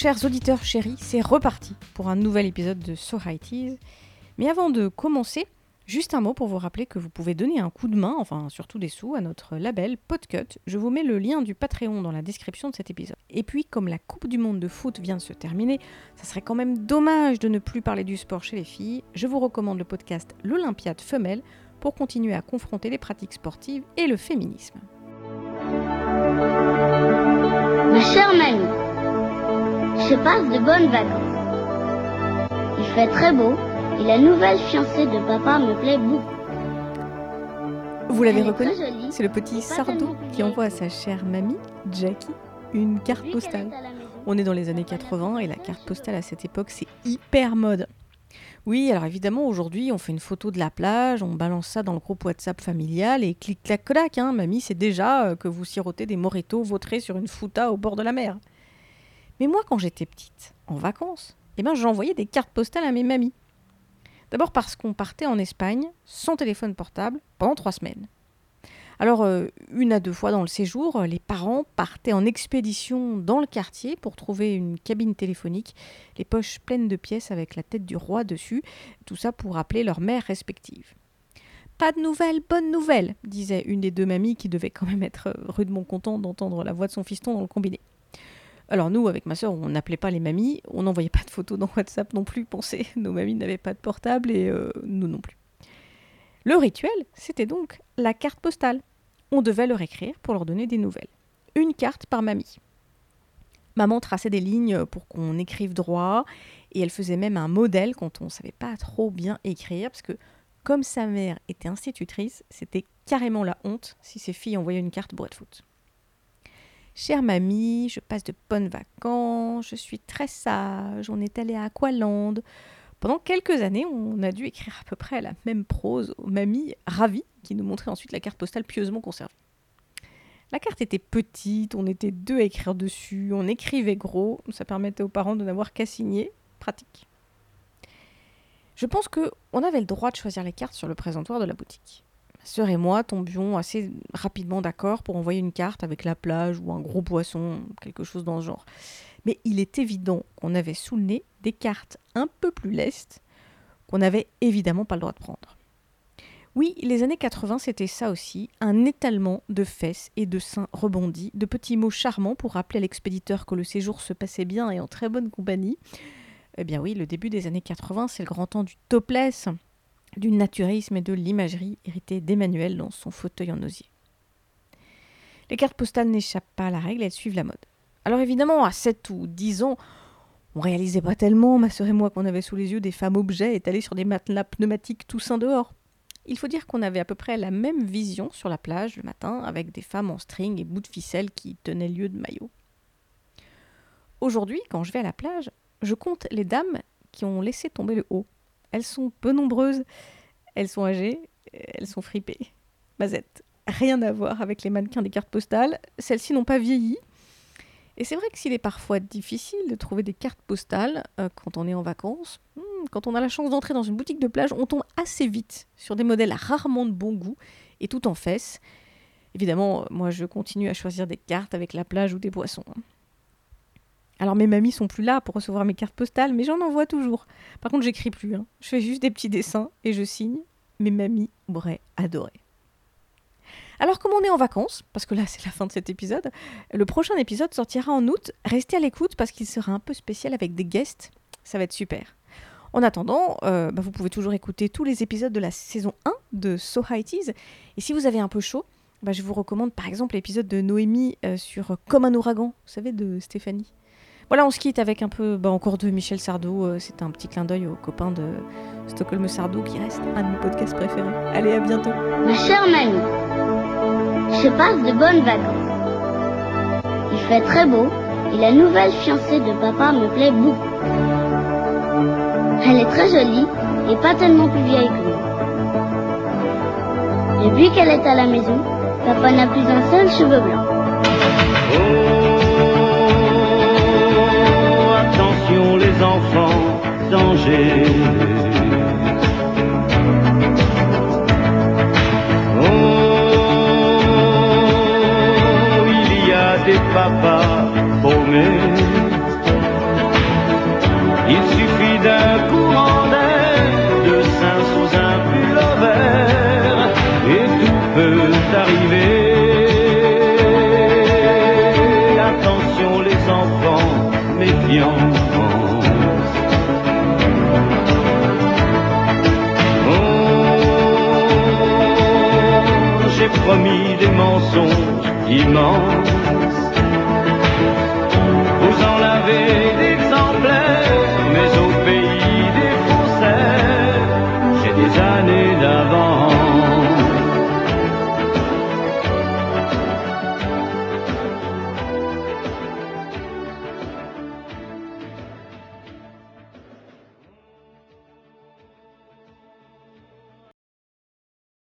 chers auditeurs chéris, c'est reparti pour un nouvel épisode de So High Mais avant de commencer, juste un mot pour vous rappeler que vous pouvez donner un coup de main, enfin surtout des sous, à notre label Podcut. Je vous mets le lien du Patreon dans la description de cet épisode. Et puis, comme la Coupe du Monde de foot vient de se terminer, ça serait quand même dommage de ne plus parler du sport chez les filles. Je vous recommande le podcast L'Olympiade Femelle pour continuer à confronter les pratiques sportives et le féminisme. Je passe de bonnes vacances. Il fait très beau et la nouvelle fiancée de papa me plaît beaucoup. Vous l'avez reconnu C'est le petit et pas Sardo tellement plus qui envoie à sa chère mamie, Jackie, une carte postale. On est dans les années 80 et la carte postale à cette époque, c'est hyper mode. Oui, alors évidemment, aujourd'hui, on fait une photo de la plage, on balance ça dans le groupe WhatsApp familial et clic-clac-clac, hein, mamie, c'est déjà euh, que vous sirotez des mojitos vautrés sur une fouta au bord de la mer. Mais moi, quand j'étais petite, en vacances, eh ben, j'envoyais des cartes postales à mes mamies. D'abord parce qu'on partait en Espagne sans téléphone portable pendant trois semaines. Alors, euh, une à deux fois dans le séjour, euh, les parents partaient en expédition dans le quartier pour trouver une cabine téléphonique, les poches pleines de pièces avec la tête du roi dessus, tout ça pour appeler leurs mères respectives. Pas de nouvelles, bonne nouvelle, disait une des deux mamies qui devait quand même être euh, rudement contente d'entendre la voix de son fiston dans le combiné. Alors nous, avec ma sœur, on n'appelait pas les mamies, on n'envoyait pas de photos dans WhatsApp non plus, pensez, nos mamies n'avaient pas de portable et euh, nous non plus. Le rituel, c'était donc la carte postale on devait leur écrire pour leur donner des nouvelles. Une carte par mamie. Maman traçait des lignes pour qu'on écrive droit, et elle faisait même un modèle quand on ne savait pas trop bien écrire, parce que comme sa mère était institutrice, c'était carrément la honte si ses filles envoyaient une carte de foot. Chère mamie, je passe de bonnes vacances, je suis très sage, on est allé à Aqualand. Pendant quelques années, on a dû écrire à peu près la même prose aux mamies ravies qui nous montrait ensuite la carte postale pieusement conservée. La carte était petite, on était deux à écrire dessus, on écrivait gros, ça permettait aux parents de n'avoir qu'à signer, pratique. Je pense que on avait le droit de choisir les cartes sur le présentoir de la boutique. Sœur et moi tombions assez rapidement d'accord pour envoyer une carte avec la plage ou un gros poisson, quelque chose dans ce genre. Mais il est évident qu'on avait sous le nez des cartes un peu plus lestes qu'on n'avait évidemment pas le droit de prendre. Oui, les années 80, c'était ça aussi, un étalement de fesses et de seins rebondis, de petits mots charmants pour rappeler à l'expéditeur que le séjour se passait bien et en très bonne compagnie. Eh bien oui, le début des années 80, c'est le grand temps du topless, du naturisme et de l'imagerie héritée d'Emmanuel dans son fauteuil en osier. Les cartes postales n'échappent pas à la règle, elles suivent la mode. Alors évidemment, à 7 ou 10 ans, on réalisait pas tellement, ma sœur et moi, qu'on avait sous les yeux des femmes objets étalées sur des matelas pneumatiques tout seins dehors. Il faut dire qu'on avait à peu près la même vision sur la plage le matin, avec des femmes en string et bouts de ficelle qui tenaient lieu de maillot. Aujourd'hui, quand je vais à la plage, je compte les dames qui ont laissé tomber le haut. Elles sont peu nombreuses, elles sont âgées, elles sont fripées. Mazette, rien à voir avec les mannequins des cartes postales, celles-ci n'ont pas vieilli. Et c'est vrai que s'il est parfois difficile de trouver des cartes postales euh, quand on est en vacances, hmm, quand on a la chance d'entrer dans une boutique de plage, on tombe assez vite sur des modèles rarement de bon goût et tout en fesses. Évidemment, moi je continue à choisir des cartes avec la plage ou des poissons. Alors mes mamies sont plus là pour recevoir mes cartes postales, mais j'en envoie toujours. Par contre, j'écris plus. hein. Je fais juste des petits dessins et je signe. Mes mamies auraient adoré. Alors comme on est en vacances, parce que là c'est la fin de cet épisode, le prochain épisode sortira en août. Restez à l'écoute parce qu'il sera un peu spécial avec des guests. Ça va être super. En attendant, euh, bah, vous pouvez toujours écouter tous les épisodes de la saison 1 de So High Teas. Et si vous avez un peu chaud, bah, je vous recommande par exemple l'épisode de Noémie euh, sur Comme un ouragan, vous savez, de Stéphanie. Voilà, on se quitte avec un peu bah, encore de Michel Sardou. euh, C'est un petit clin d'œil aux copains de Stockholm Sardou qui reste un de mes podcasts préférés. Allez, à bientôt. Ma chère mamie, je passe de bonnes vacances. Il fait très beau et la nouvelle fiancée de papa me plaît beaucoup. Elle est très jolie et pas tellement plus vieille que moi. Depuis qu'elle est à la maison, papa n'a plus un seul cheveu blanc. Oh, des papas paumés. Il suffit d'un courant d'air, de seins sous un pull et tout peut arriver. Attention les enfants, méfiants. Oh, J'ai promis des mensonges immenses. Vous en avez des